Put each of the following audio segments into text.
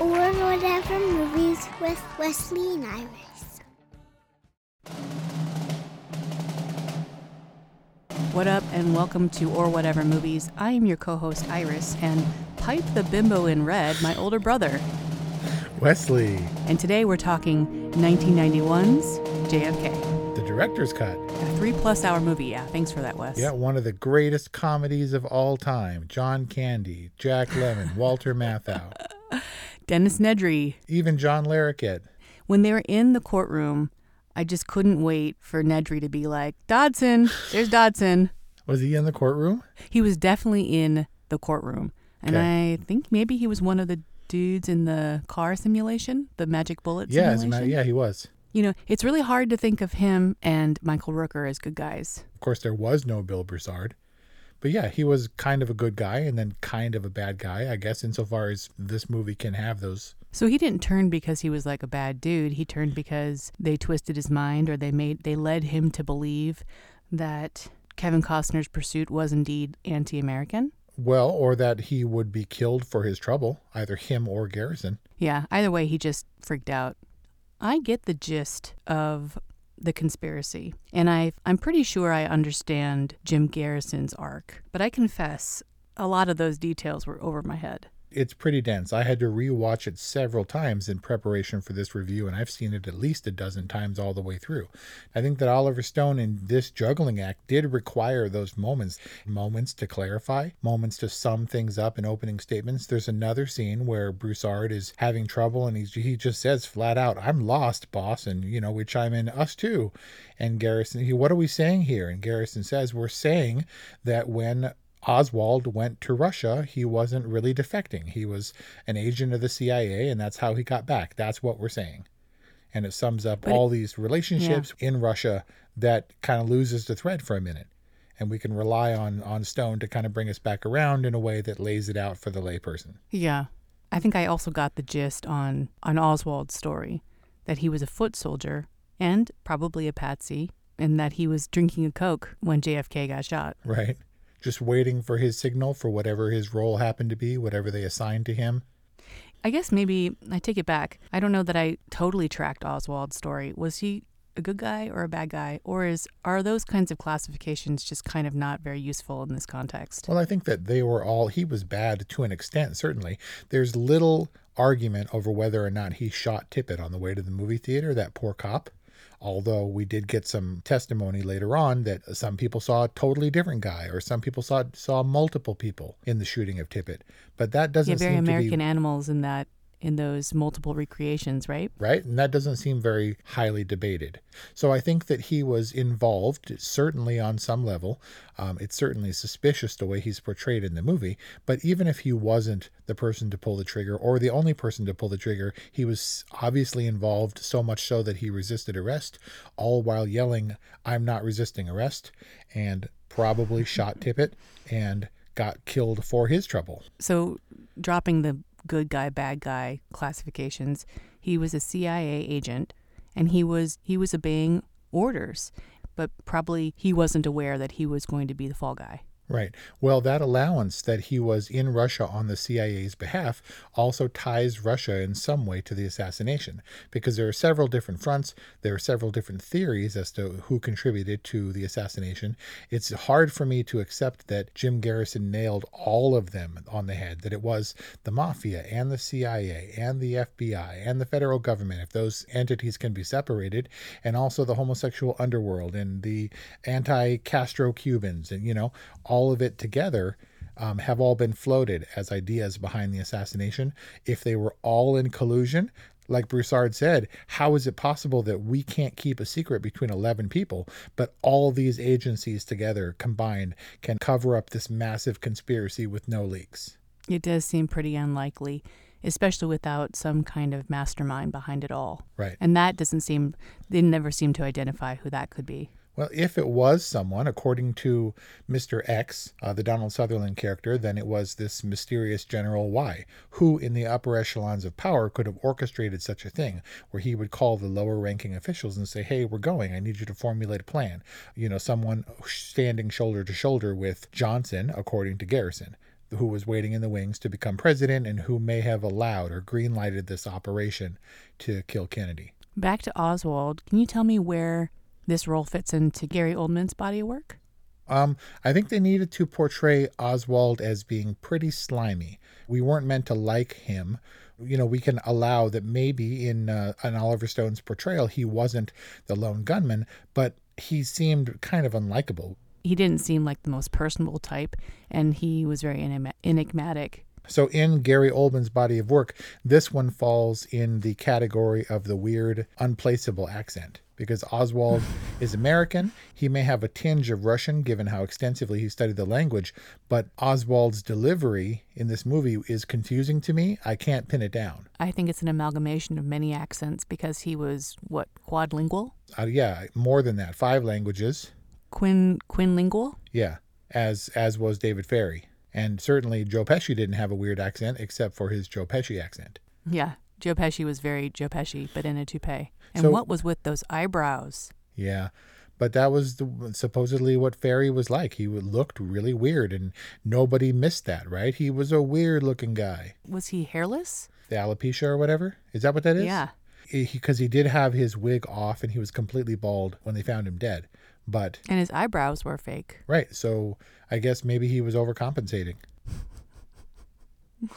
Or whatever movies with Wesley and Iris. What up, and welcome to Or Whatever Movies. I am your co host, Iris, and Pipe the Bimbo in Red, my older brother. Wesley. And today we're talking 1991's JFK. The director's cut. A three plus hour movie, yeah. Thanks for that, Wes. Yeah, one of the greatest comedies of all time. John Candy, Jack Lemmon, Walter Matthau, Dennis Nedry. even John Larroquette. When they were in the courtroom, I just couldn't wait for Nedry to be like, Dodson, there's Dodson. Was he in the courtroom? He was definitely in the courtroom. And Okay. I think maybe he was one of the dudes in the car simulation, the magic bullet Yeah, simulation. ma- yeah, he was. You know, it's really hard to think of him and Michael Rooker as good guys. Of course, there was no Bill Broussard. But yeah, he was kind of a good guy and then kind of a bad guy, I guess, insofar as this movie can have those. So he didn't turn because he was like a bad dude. He turned because they twisted his mind or they made they led him to believe that Kevin Costner's pursuit was indeed anti-American. Well, or that he would be killed for his trouble, either him or Garrison. Yeah, either way he just freaked out. I get the gist of the conspiracy, and I I'm pretty sure I understand Jim Garrison's arc, but I confess a lot of those details were over my head. It's pretty dense. I had to rewatch it several times in preparation for this review, and I've seen it at least a dozen times all the way through. I think that Oliver Stone in this juggling act did require those moments moments to clarify, moments to sum things up in opening statements. There's another scene where Broussard is having trouble, and he's, he just says flat out, I'm lost, boss. And, you know, we chime in, us too. And Garrison, what are we saying here? And Garrison says, We're saying that when Oswald went to Russia, he wasn't really defecting. He was an agent of the CIA, and that's how he got back. That's what we're saying. And it sums up But it- all these relationships in Russia that kind of loses the thread for a minute. And we can rely on, on Stone to kind of bring us back around in a way that lays it out for the layperson. Yeah. I think I also got the gist on on Oswald's story that he was a foot soldier and probably a patsy and that he was drinking a coke when JFK got shot. Right? Just waiting for his signal for whatever his role happened to be, whatever they assigned to him. I guess maybe I take it back. I don't know that I totally tracked Oswald's story. Was he a good guy or a bad guy or is are those kinds of classifications just kind of not very useful in this context? Well, I think that they were all, he was bad to an extent, certainly. There's little argument over whether or not he shot Tippit on the way to the movie theater, that poor cop. Although we did get some testimony later on that some people saw a totally different guy, or some people saw saw multiple people in the shooting of Tippit. But that doesn't yeah, very seem American to be animals in that in those multiple recreations, right? right? And that doesn't seem very highly debated. So I think that he was involved, certainly on some level. Um, it's certainly suspicious the way he's portrayed in the movie. But even if he wasn't the person to pull the trigger or the only person to pull the trigger, he was obviously involved so much so that he resisted arrest, all while yelling, I'm not resisting arrest, and probably shot Tippit and got killed for his trouble. So, dropping the good guy bad guy classifications, he was a CIA agent and he was he was obeying orders, but probably he wasn't aware that he was going to be the fall guy. Right. Well, that allowance that he was in Russia on the CIA's behalf also ties Russia in some way to the assassination because there are several different fronts. There are several different theories as to who contributed to the assassination. It's hard for me to accept that Jim Garrison nailed all of them on the head, that it was the mafia and the CIA and the FBI and the federal government, if those entities can be separated, and also the homosexual underworld and the anti Castro Cubans and, you know, all all of it together um, have all been floated as ideas behind the assassination. If they were all in collusion, like Broussard said, how is it possible that we can't keep a secret between 11 people, but all these agencies together combined can cover up this massive conspiracy with no leaks? It does seem pretty unlikely, especially without some kind of mastermind behind it all. Right. And that doesn't seem, they never seem to identify who that could be. Well, if it was someone, according to Mr. X, uh, the Donald Sutherland character, then it was this mysterious General Y, who in the upper echelons of power could have orchestrated such a thing, where he would call the lower ranking officials and say, Hey, we're going. I need you to formulate a plan. You know, someone standing shoulder to shoulder with Johnson, according to Garrison who was waiting in the wings to become president and who may have allowed or green lighted this operation to kill Kennedy. Back to Oswald, can you tell me where this role fits into Gary Oldman's body of work? Um, I think they needed to portray Oswald as being pretty slimy. We weren't meant to like him. You know, we can allow that maybe in uh, in Oliver Stone's portrayal he wasn't the lone gunman, but he seemed kind of unlikable. He didn't seem like the most personable type, and he was very enigmatic. So, in Gary Oldman's body of work, this one falls in the category of the weird, unplaceable accent because Oswald is American. He may have a tinge of Russian given how extensively he studied the language, but Oswald's delivery in this movie is confusing to me. I can't pin it down. I think it's an amalgamation of many accents because he was what quadlingual? Uh, yeah, more than that, five languages. Quin quinlingual? Yeah, as as was David Ferrie. And certainly Joe Pesci didn't have a weird accent except for his Joe Pesci accent. Yeah, Joe Pesci was very Joe Pesci, but in a toupee. And so, what was with those eyebrows? Yeah. But that was the, supposedly what Ferrie was like. He looked really weird, and nobody missed that, right? He was a weird looking guy. Was he hairless? The alopecia or whatever? Is that what that is? Yeah. Because he, he did have his wig off and he was completely bald when they found him dead. But. And his eyebrows were fake. Right. So I guess maybe he was overcompensating.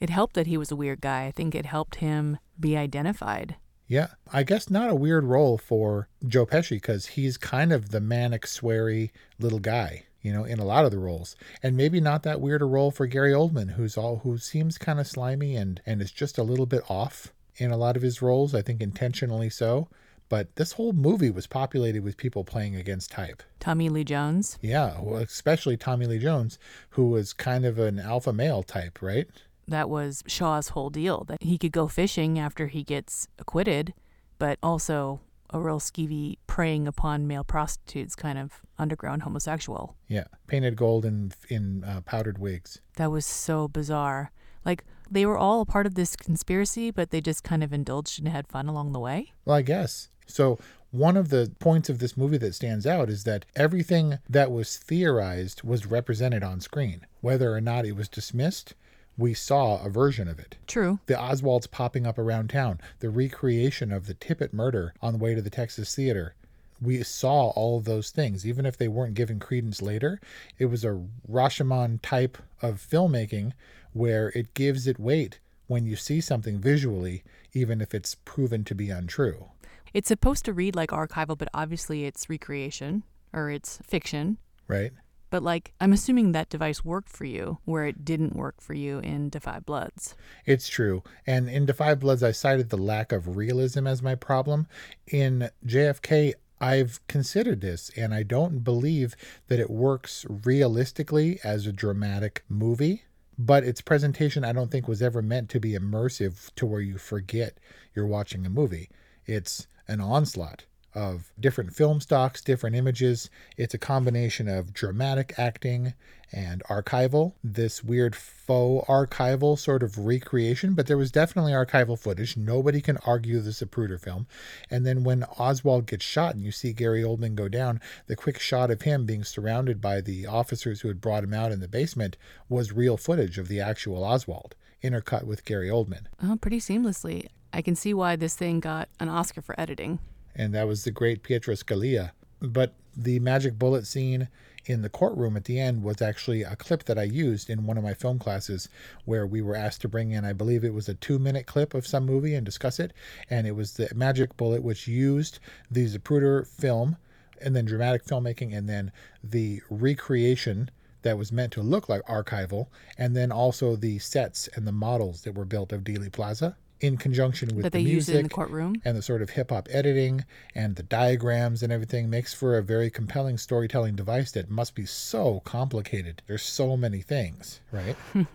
it helped that he was a weird guy. I think it helped him be identified. Yeah, I guess not a weird role for Joe Pesci because he's kind of the manic, sweary little guy, you know, in a lot of the roles, and maybe not that weird a role for Gary Oldman, who's all who seems kind of slimy and and is just a little bit off in a lot of his roles. I think intentionally so. But this whole movie was populated with people playing against type. Tommy Lee Jones. Yeah, well, especially Tommy Lee Jones, who was kind of an alpha male type, right? That was Shaw's whole deal that he could go fishing after he gets acquitted, but also a real skeevy preying upon male prostitutes kind of underground homosexual. Yeah, painted gold in in uh, powdered wigs. That was so bizarre. Like they were all a part of this conspiracy, but they just kind of indulged and had fun along the way. Well, I guess. So one of the points of this movie that stands out is that everything that was theorized was represented on screen. Whether or not it was dismissed we saw a version of it. True. The Oswalds popping up around town, the recreation of the Tippit murder on the way to the Texas Theater. We saw all of those things, even if they weren't given credence later. It was a Rashomon type of filmmaking where it gives it weight when you see something visually, even if it's proven to be untrue. It's supposed to read like archival, but obviously it's recreation or it's fiction. Right. But like, I'm assuming that device worked for you where it didn't work for you in 5 Bloods. It's true. And in 5 Bloods, I cited the lack of realism as my problem. In JFK, I've considered this and I don't believe that it works realistically as a dramatic movie. But its presentation, I don't think, was ever meant to be immersive to where you forget you're watching a movie. It's an onslaught of different film stocks, different images. It's a combination of dramatic acting and archival, this weird faux archival sort of recreation, but there was definitely archival footage. Nobody can argue this the Zapruder film. And then when Oswald gets shot and you see Gary Oldman go down, the quick shot of him being surrounded by the officers who had brought him out in the basement was real footage of the actual Oswald, intercut with Gary Oldman. Oh, pretty seamlessly. I can see why this thing got an Oscar for editing. And that was the great Pietro Scalia. But the magic bullet scene in the courtroom at the end was actually a clip that I used in one of my film classes where we were asked to bring in, I believe it was a two minute clip of some movie and discuss it. And it was the magic bullet, which used the Zapruder film and then dramatic filmmaking and then the recreation that was meant to look like archival, and then also the sets and the models that were built of Dealey Plaza in conjunction with that the they music in the courtroom. and the sort of hip hop editing and the diagrams and everything makes for a very compelling storytelling device that must be so complicated. There's so many things, right?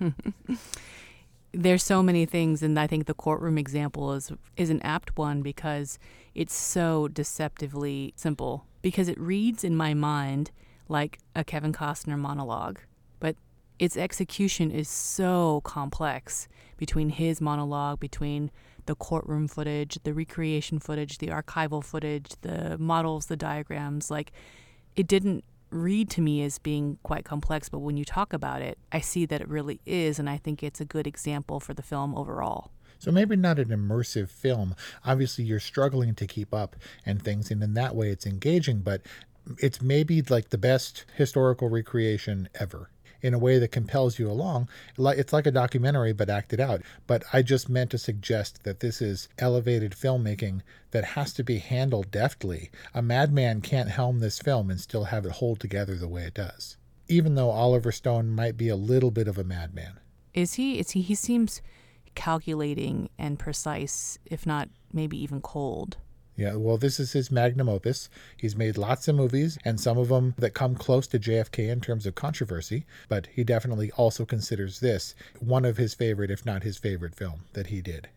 There's so many things, and I think the courtroom example is is an apt one because it's so deceptively simple. Because it reads in my mind like a Kevin Costner monologue, its execution is so complex between his monologue, between the courtroom footage, the recreation footage, the archival footage, the models, the diagrams. Like, it didn't read to me as being quite complex, but when you talk about it, I see that it really is, and I think it's a good example for the film overall. So maybe not an immersive film. Obviously, you're struggling to keep up and things, and in that way, it's engaging. But it's maybe like the best historical recreation ever in a way that compels you along. It's like a documentary, but acted out. But I just meant to suggest that this is elevated filmmaking that has to be handled deftly. A madman can't helm this film and still have it hold together the way it does. Even though Oliver Stone might be a little bit of a madman. Is he? Is he? He seems calculating and precise, if not maybe even cold. Yeah, well, this is his magnum opus. He's made lots of movies, and some of them that come close to JFK in terms of controversy, but he definitely also considers this one of his favorite, if not his favorite film that he did.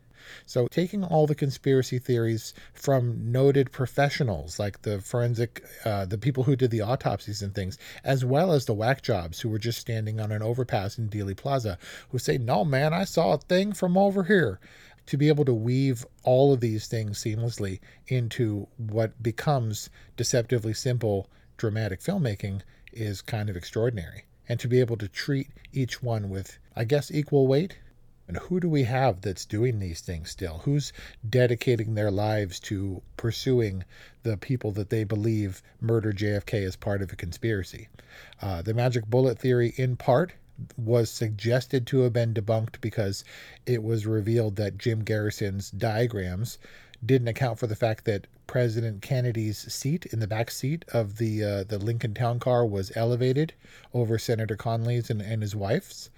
So, taking all the conspiracy theories from noted professionals like the forensic, uh, the people who did the autopsies and things, as well as the whack jobs who were just standing on an overpass in Dealey Plaza, who say, No, man, I saw a thing from over here to be able to weave all of these things seamlessly into what becomes deceptively simple dramatic filmmaking is kind of extraordinary. And to be able to treat each one with, I guess, equal weight. And who do we have that's doing these things still? Who's dedicating their lives to pursuing the people that they believe murder JFK as part of a conspiracy? Uh, the magic bullet theory, in part, was suggested to have been debunked because it was revealed that Jim Garrison's diagrams didn't account for the fact that President Kennedy's seat in the back seat of the uh, the Lincoln Town Car was elevated over Senator Connally's and, and his wife's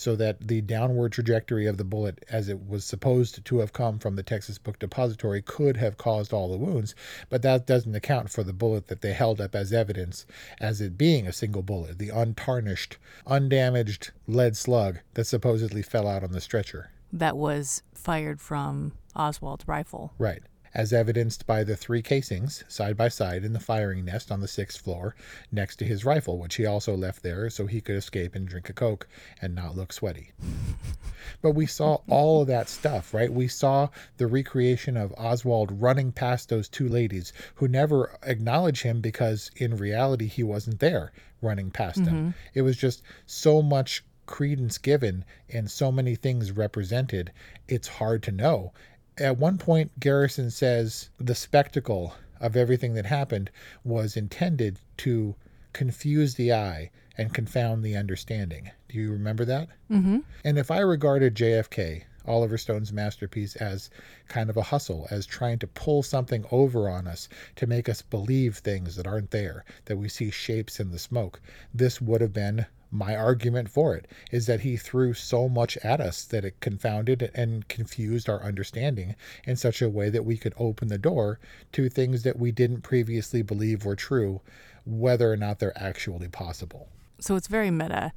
so that the downward trajectory of the bullet, as it was supposed to have come from the Texas Book Depository, could have caused all the wounds. But that doesn't account for the bullet that they held up as evidence as it being a single bullet, the untarnished, undamaged lead slug that supposedly fell out on the stretcher. That was fired from Oswald's rifle. Right as evidenced by the three casings side by side in the firing nest on the sixth floor next to his rifle, which he also left there so he could escape and drink a Coke and not look sweaty. but we saw all of that stuff, right? We saw the recreation of Oswald running past those two ladies who never acknowledge him because in reality he wasn't there running past mm-hmm. them. It was just so much credence given and so many things represented, it's hard to know at one point, Garrison says the spectacle of everything that happened was intended to confuse the eye and confound the understanding. Do you remember that? Mm-hmm. And if I regarded JFK, Oliver Stone's masterpiece, as kind of a hustle, as trying to pull something over on us to make us believe things that aren't there, that we see shapes in the smoke, this would have been my argument for it is that he threw so much at us that it confounded and confused our understanding in such a way that we could open the door to things that we didn't previously believe were true, whether or not they're actually possible. So it's very meta.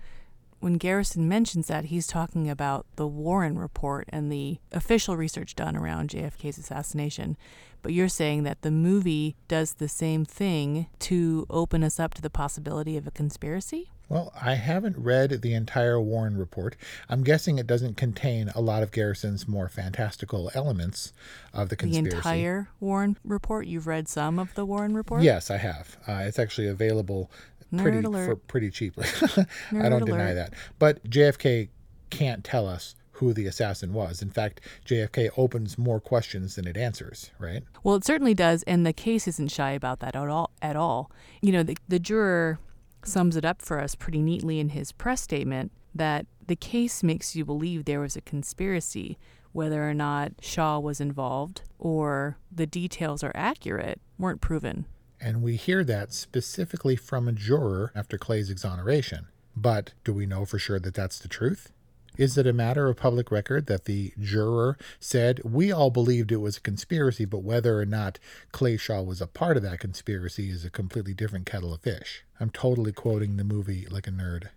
When Garrison mentions that, he's talking about the Warren report and the official research done around JFK's assassination. But you're saying that the movie does the same thing to open us up to the possibility of a conspiracy? Well, I haven't read the entire Warren report. I'm guessing it doesn't contain a lot of Garrison's more fantastical elements of the conspiracy. The entire Warren report? You've read some of the Warren report? Yes, I have. Uh, it's actually available pretty for pretty cheaply. I don't deny that. But JFK can't tell us who the assassin was. In fact, JFK opens more questions than it answers, right? Well, it certainly does, and the case isn't shy about that at all. At all, you know, the, the juror sums it up for us pretty neatly in his press statement that the case makes you believe there was a conspiracy. Whether or not Shaw was involved or the details are accurate weren't proven. And we hear that specifically from a juror after Clay's exoneration. But do we know for sure that that's the truth? Is it a matter of public record that the juror said, We all believed it was a conspiracy, but whether or not Clay Shaw was a part of that conspiracy is a completely different kettle of fish? I'm totally quoting the movie like a nerd.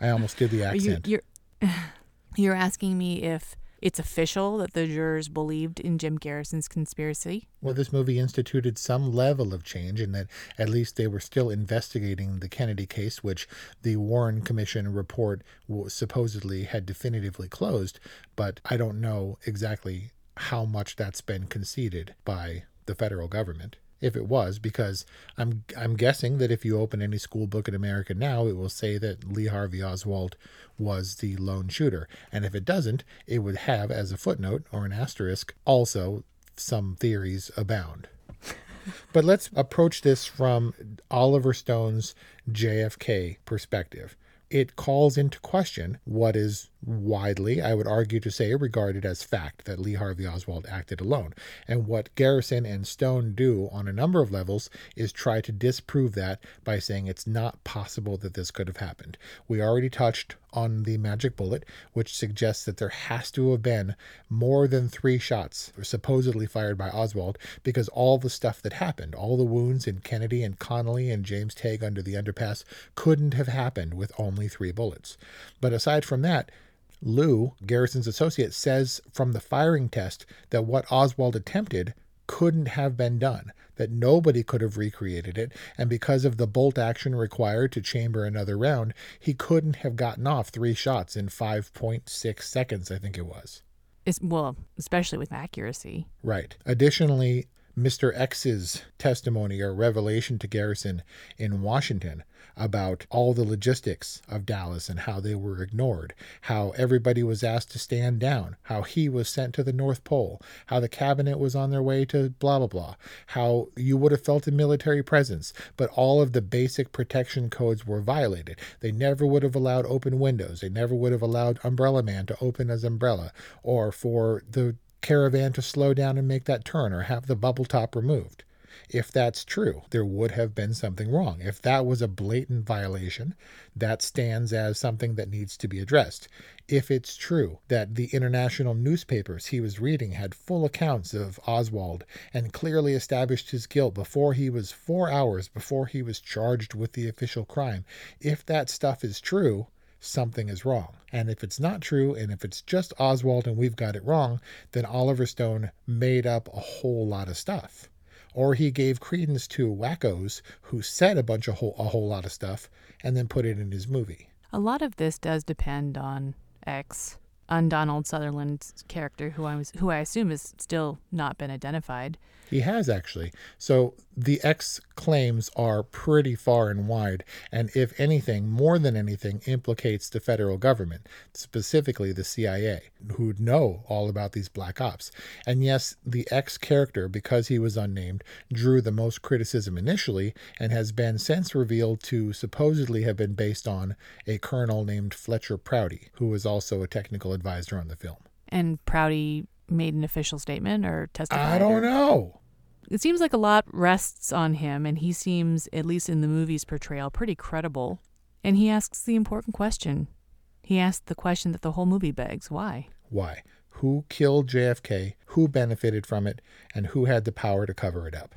I almost did the accent. You, you're, you're asking me if it's official that the jurors believed in Jim Garrison's conspiracy? Well, this movie instituted some level of change in that at least they were still investigating the Kennedy case, which the Warren Commission report supposedly had definitively closed. But I don't know exactly how much that's been conceded by the federal government if it was, because I'm I'm guessing that if you open any school book in America now, it will say that Lee Harvey Oswald was the lone shooter, and if it doesn't, it would have as a footnote or an asterisk also some theories abound. but let's approach this from Oliver Stone's JFK perspective it calls into question what is widely, I would argue to say, regarded as fact that Lee Harvey Oswald acted alone. And what Garrison and Stone do on a number of levels is try to disprove that by saying it's not possible that this could have happened. We already touched on the magic bullet, which suggests that there has to have been more than three shots supposedly fired by Oswald because all the stuff that happened, all the wounds in Kennedy and Connally and James Tague under the underpass, couldn't have happened with only three bullets. But aside from that, Lou, Garrison's associate, says from the firing test that what Oswald attempted couldn't have been done, that nobody could have recreated it, and because of the bolt action required to chamber another round, he couldn't have gotten off three shots in 5.6 seconds, I think it was. It's, well, especially with accuracy. Right. Additionally, Mr. X's testimony or revelation to Garrison in Washington about all the logistics of Dallas and how they were ignored, how everybody was asked to stand down, how he was sent to the North Pole, how the cabinet was on their way to blah, blah, blah, how you would have felt a military presence, but all of the basic protection codes were violated. They never would have allowed open windows. They never would have allowed Umbrella Man to open his umbrella or for the caravan to slow down and make that turn or have the bubble top removed. If that's true, there would have been something wrong. If that was a blatant violation, that stands as something that needs to be addressed. If it's true that the international newspapers he was reading had full accounts of Oswald and clearly established his guilt before he was four hours before he was charged with the official crime, if that stuff is true, something is wrong. And if it's not true, and if it's just Oswald and we've got it wrong, then Oliver Stone made up a whole lot of stuff. Or he gave credence to wackos who said a bunch of whole, a whole lot of stuff and then put it in his movie. A lot of this does depend on X, on Donald Sutherland's character, who I was, who I assume has still not been identified. He has actually. So the X claims are pretty far and wide, and if anything, more than anything, implicates the federal government, specifically the CIA, who know all about these black ops. And yes, the X character, because he was unnamed, drew the most criticism initially and has been since revealed to supposedly have been based on a colonel named Fletcher Prouty, who was also a technical advisor on the film. And Prouty made an official statement or testified? I don't or... know. It seems like a lot rests on him, and he seems, at least in the movie's portrayal, pretty credible. And he asks the important question. He asks the question that the whole movie begs why? Why? Who killed JFK? Who benefited from it? And who had the power to cover it up?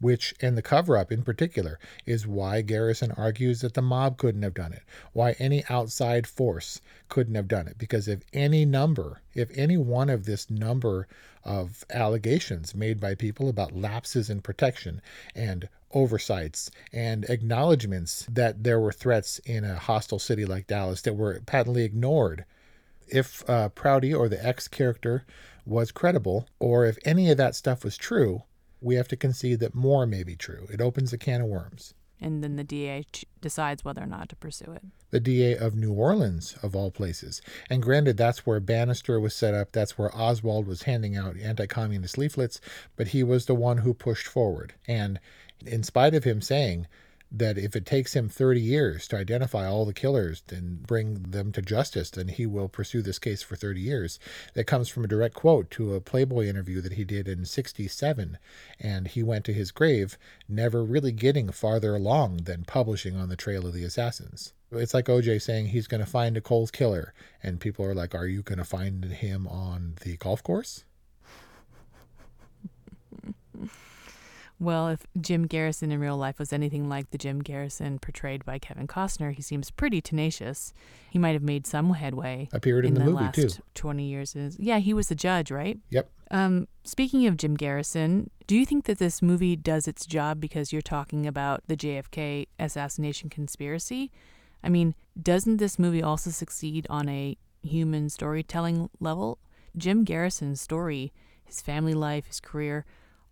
Which, and the cover up in particular, is why Garrison argues that the mob couldn't have done it, why any outside force couldn't have done it. Because if any number, if any one of this number of allegations made by people about lapses in protection and oversights and acknowledgments that there were threats in a hostile city like Dallas that were patently ignored, if uh, Prouty or the X character was credible, or if any of that stuff was true, we have to concede that more may be true. It opens a can of worms. And then the DA ch- decides whether or not to pursue it. The DA of New Orleans, of all places. And granted, that's where Banister was set up, that's where Oswald was handing out anti communist leaflets, but he was the one who pushed forward. And in spite of him saying, that if it takes him 30 years to identify all the killers and bring them to justice, then he will pursue this case for 30 years. That comes from a direct quote to a Playboy interview that he did in 67. And he went to his grave never really getting farther along than publishing on the trail of the assassins. It's like OJ saying he's going to find Nicole's killer. And people are like, Are you going to find him on the golf course? Well, if Jim Garrison in real life was anything like the Jim Garrison portrayed by Kevin Costner, he seems pretty tenacious. He might have made some headway. Appeared in, in the, the, movie last too. Twenty years is yeah. He was the judge, right? Yep. Um, speaking of Jim Garrison, do you think that this movie does its job because you're talking about the JFK assassination conspiracy? I mean, doesn't this movie also succeed on a human storytelling level? Jim Garrison's story, his family life, his career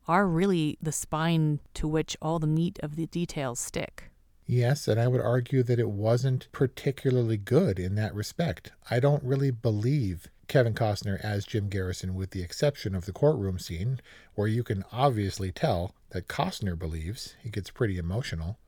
are really the spine to which all the meat of the details stick. Yes, and I would argue that it wasn't particularly good in that respect. I don't really believe Kevin Costner as Jim Garrison, with the exception of the courtroom scene, where you can obviously tell that Costner believes. He gets pretty emotional.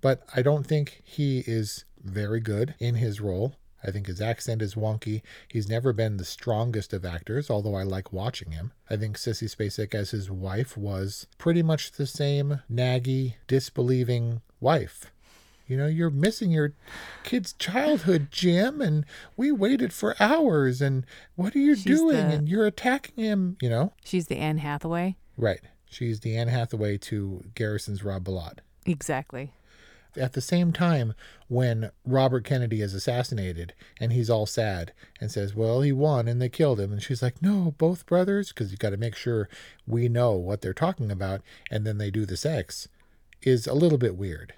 But I don't think he is very good in his role. I think his accent is wonky. He's never been the strongest of actors, although I like watching him. I think Sissy Spacek as his wife was pretty much the same naggy, disbelieving wife. You know, you're missing your kid's childhood, Jim, and we waited for hours, and what are you She's doing? the- And you're attacking him, you know? She's the Anne Hathaway. Right. She's the Anne Hathaway to Garrison's Rob Bilott. Exactly. At the same time when Robert Kennedy is assassinated and he's all sad and says, Well, he won and they killed him. And she's like, No, both brothers, because you got to make sure we know what they're talking about. And then they do the sex, is a little bit weird.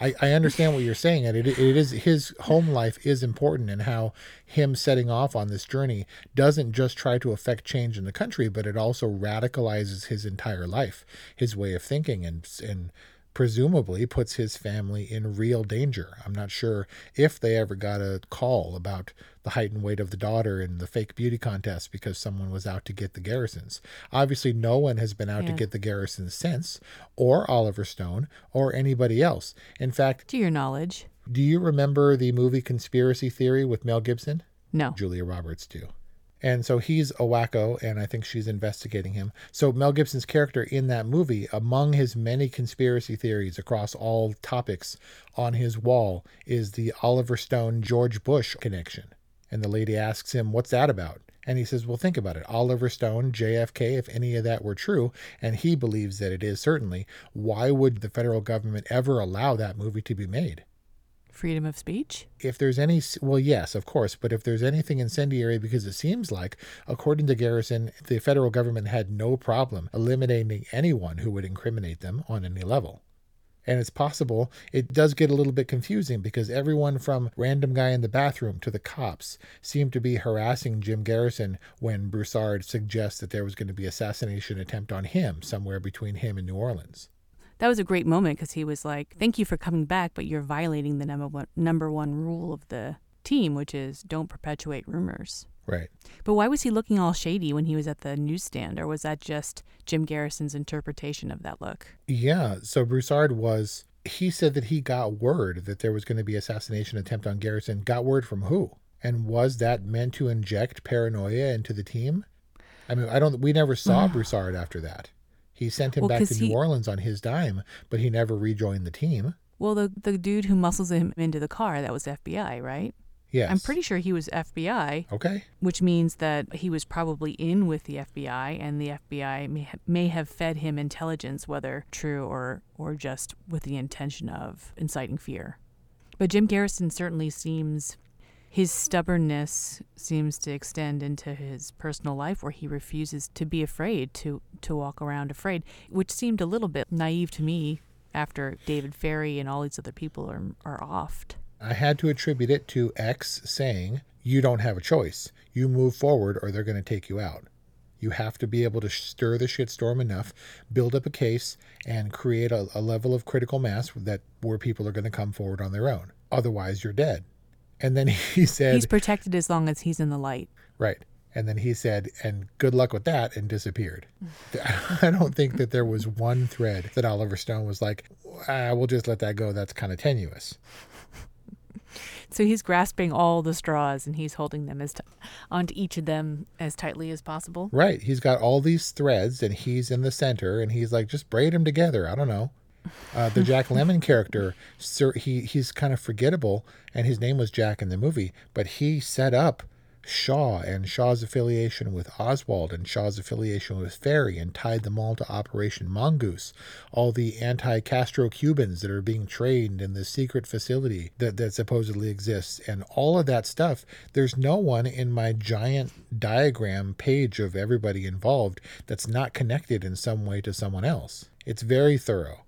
I, I understand what you're saying, and it, it is his home life is important, and how him setting off on this journey doesn't just try to affect change in the country, but it also radicalizes his entire life, his way of thinking, and and presumably puts his family in real danger. I'm not sure if they ever got a call about the height and weight of the daughter in the fake beauty contest because someone was out to get the Garrisons. Obviously, no one has been out to get the Garrisons since, or Oliver Stone, or anybody else. In fact, To your knowledge. do you remember the movie Conspiracy Theory with Mel Gibson? No. Julia Roberts too. And so he's a wacko, and I think she's investigating him. So Mel Gibson's character in that movie, among his many conspiracy theories across all topics on his wall, is the Oliver Stone George Bush connection. And the lady asks him, What's that about? And he says, Well, think about it. Oliver Stone, JFK, if any of that were true, and he believes that it is certainly, why would the federal government ever allow that movie to be made? Freedom of speech? if there's any well yes of course but if there's anything incendiary because it seems like according to garrison the federal government had no problem eliminating anyone who would incriminate them on any level and it's possible it does get a little bit confusing because everyone from random guy in the bathroom to the cops seem to be harassing Jim Garrison when Broussard suggests that there was going to be assassination attempt on him somewhere between him and New Orleans. That was a great moment because he was like, "Thank you for coming back, but you're violating the number one number one rule of the team, which is don't perpetuate rumors." Right. But why was he looking all shady when he was at the newsstand, or was that just Jim Garrison's interpretation of that look? Yeah. So Broussard was, he said that he got word that there was going to be assassination attempt on Garrison. Got word from who? And was that meant to inject paranoia into the team? I mean, I don't, we never saw Broussard after that. He sent him Well, back to New Orleans on his dime, but he never rejoined the team. Well, the the dude who muscles him into the car that was FBI, right? Yes. I'm pretty sure he was FBI. Okay. Which means that he was probably in with the FBI, and the FBI may, ha- may have fed him intelligence, whether true or, or just with the intention of inciting fear. But Jim Garrison certainly seems, his stubbornness seems to extend into his personal life where he refuses to be afraid, to, to walk around afraid, which seemed a little bit naive to me after David Ferrie and all these other people are, are offed. I had to attribute it to X saying, You don't have a choice. You move forward or they're going to take you out. You have to be able to stir the shitstorm enough, build up a case, and create a, a level of critical mass that where people are going to come forward on their own. Otherwise, you're dead. And then he said, He's protected as long as he's in the light. Right. And then he said, and good luck with that, and disappeared. I don't think that there was one thread that Oliver Stone was like, ah, we'll just let that go. That's kind of tenuous. So he's grasping all the straws and he's holding them as t- onto each of them as tightly as possible. Right. He's got all these threads and he's in the center and he's like, just braid them together. I don't know. Uh, the Jack Lemmon character, sir, he he's kind of forgettable, and his name was Jack in the movie, but he set up Shaw and Shaw's affiliation with Oswald and Shaw's affiliation with Ferrie and tied them all to Operation Mongoose. All the anti Castro Cubans that are being trained in the secret facility that, that supposedly exists, and all of that stuff. There's no one in my giant diagram page of everybody involved that's not connected in some way to someone else. It's very thorough.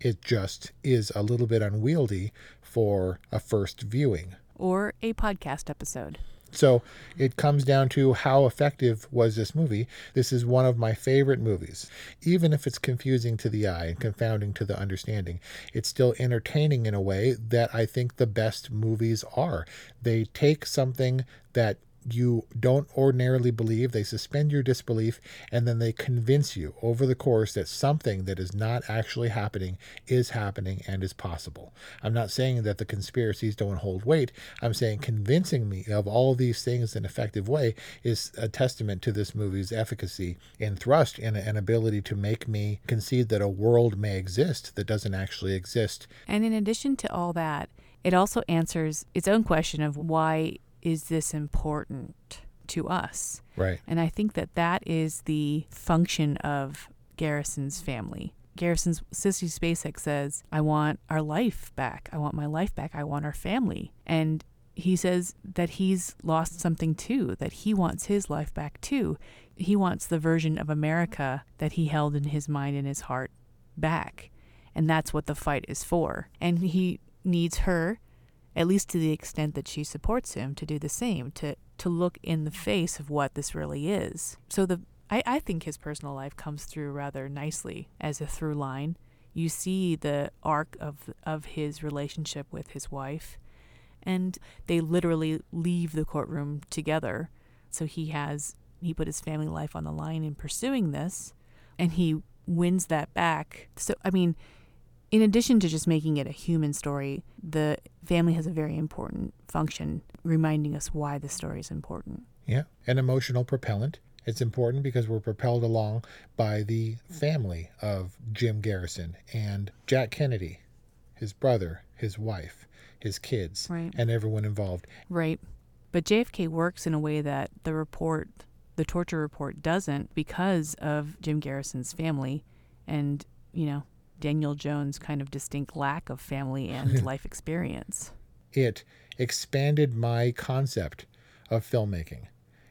It just is a little bit unwieldy for a first viewing. Or a podcast episode. So it comes down to how effective was this movie. This is one of my favorite movies. Even if it's confusing to the eye and confounding to the understanding, it's still entertaining in a way that I think the best movies are. They take something that you don't ordinarily believe, they suspend your disbelief, and then they convince you over the course that something that is not actually happening is happening and is possible. I'm not saying that the conspiracies don't hold weight. I'm saying convincing me of all these things in an effective way is a testament to this movie's efficacy and thrust and an ability to make me concede that a world may exist that doesn't actually exist. And in addition to all that, it also answers its own question of why is this important to us? Right. And I think that that is the function of Garrison's family. Garrison's Sissy Spacek says, I want our life back. I want my life back. I want our family. And he says that he's lost something too, that he wants his life back too. He wants the version of America that he held in his mind and his heart back. And that's what the fight is for. And he needs her at least to the extent that she supports him, to do the same, to, to look in the face of what this really is. So the I, I think his personal life comes through rather nicely as a through line. You see the arc of of his relationship with his wife, and they literally leave the courtroom together. So he has he put his family life on the line in pursuing this, and he wins that back. So I mean, in addition to just making it a human story, the family has a very important function, reminding us why the story is important. Yeah, an emotional propellant. It's important because we're propelled along by the family of Jim Garrison and Jack Kennedy, his brother, his wife, his kids, right. and everyone involved. Right. But JFK works in a way that the report, the torture report, doesn't because of Jim Garrison's family and, you know, Daniel Jones' kind of distinct lack of family and life experience. It expanded my concept of filmmaking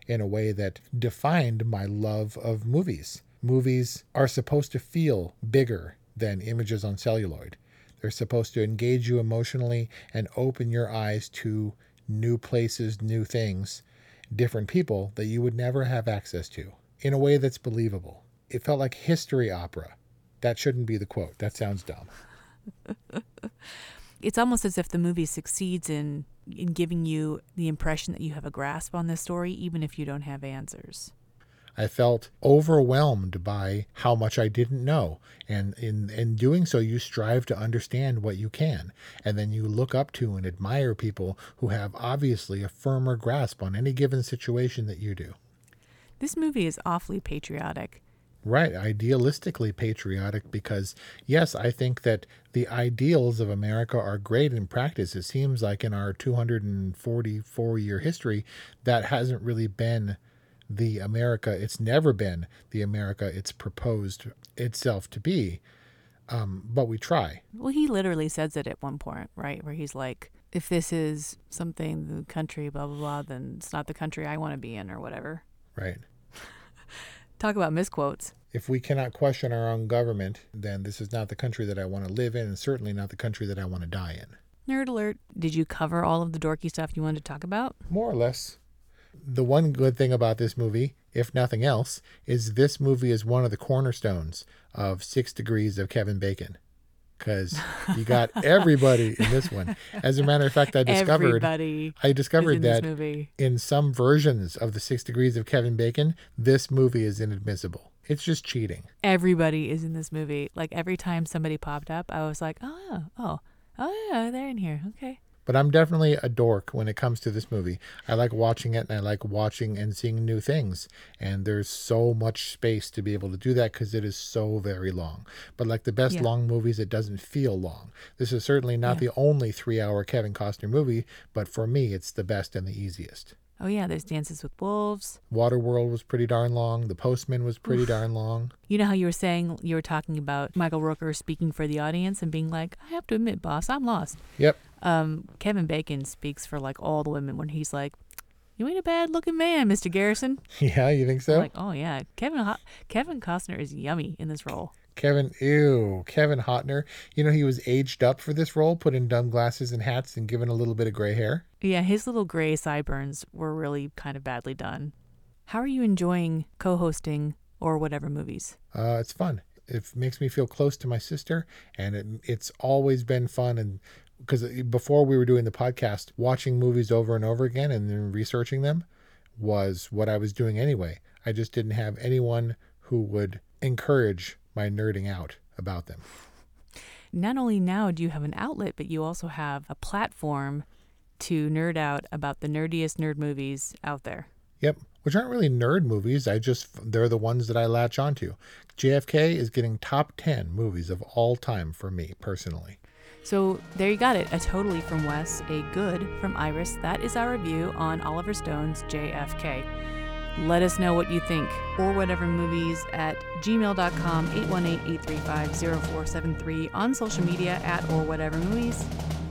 in a way that defined my love of movies. Movies are supposed to feel bigger than images on celluloid. They're supposed to engage you emotionally and open your eyes to new places, new things, different people that you would never have access to in a way that's believable. It felt like history opera. That shouldn't be the quote. That sounds dumb. it's almost as if the movie succeeds in in giving you the impression that you have a grasp on this story even if you don't have answers. I felt overwhelmed by how much I didn't know. And in, in doing so, you strive to understand what you can. And then you look up to and admire people who have obviously a firmer grasp on any given situation that you do. This movie is awfully patriotic. Right, idealistically patriotic because, yes, I think that the ideals of America are great in practice. It seems like in our 244 year history, that hasn't really been the America, it's never been the America it's proposed itself to be. Um, but we try. Well, he literally says it at one point, right? Where he's like, if this is something, the country, blah, blah, blah, then it's not the country I want to be in or whatever. Right. Talk about misquotes. If we cannot question our own government, then this is not the country that I want to live in, and certainly not the country that I want to die in. Nerd alert. Did you cover all of the dorky stuff you wanted to talk about? More or less. The one good thing about this movie, if nothing else, is this movie is one of the cornerstones of Six Degrees of Kevin Bacon. Because you got everybody in this one. As a matter of fact, I discovered Everybody I discovered that in some versions of the Six Degrees of Kevin Bacon, this movie is inadmissible. It's just cheating. Everybody is in this movie. Like every time somebody popped up, I was like, oh, oh, oh, yeah, they're in here. Okay. But I'm definitely a dork when it comes to this movie. I like watching it and I like watching and seeing new things. And there's so much space to be able to do that because it is so very long. But like the best Yeah. long movies, it doesn't feel long. This is certainly not the only three hour Kevin Costner movie, but for me, it's the best and the easiest. Oh, yeah, there's Dances with Wolves. Waterworld was pretty darn long. The Postman was pretty darn long. You know how you were saying, you were talking about Michael Rooker speaking for the audience and being like, I have to admit, boss, I'm lost. Yep. Um, Kevin Bacon speaks for like all the women when he's like, "You ain't a bad looking man, Mr. Garrison." Yeah, you think so? I'm like, oh yeah, Kevin Ho- Kevin Costner is yummy in this role. Kevin, ew, Kevin Hotner. You know, he was aged up for this role, put in dumb glasses and hats and given a little bit of gray hair. Yeah, his little gray sideburns were really kind of badly done. How are you enjoying co-hosting or whatever movies? Uh, it's fun. It makes me feel close to my sister, and it, it's always been fun. And because before we were doing the podcast, watching movies over and over again and then researching them was what I was doing anyway. I just didn't have anyone who would encourage my nerding out about them. Not only now do you have an outlet, but you also have a platform to nerd out about the nerdiest nerd movies out there. Yep, which aren't really nerd movies. I just they're the ones that I latch onto. JFK is getting top 10 movies of all time for me personally. So there you got it. A totally from Wes, a good from Iris. That is our review on Oliver Stone's JFK. Let us know what you think or whatever movies at gmail.com 818-835-0473 on social media at or whatever movies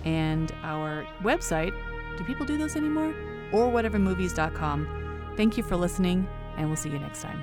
and our website. Do people do those anymore? Or whatever movies.com. Thank you for listening and we'll see you next time.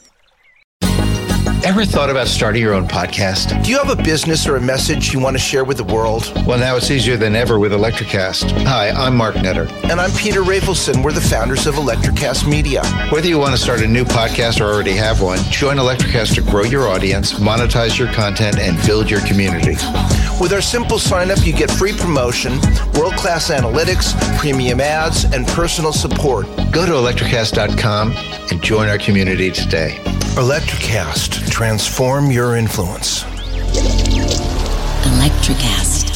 Ever thought about starting your own podcast? Do you have a business or a message you want to share with the world? Well, now it's easier than ever with Electricast. Hi, I'm Mark Netter. And I'm Peter Rafelson. We're the founders of Electricast Media. Whether you want to start a new podcast or already have one, join Electricast to grow your audience, monetize your content, and build your community. With our simple sign up, you get free promotion, world class analytics, premium ads, and personal support. Go to electricast.com and join our community today. Electricast, transform your influence. Electricast.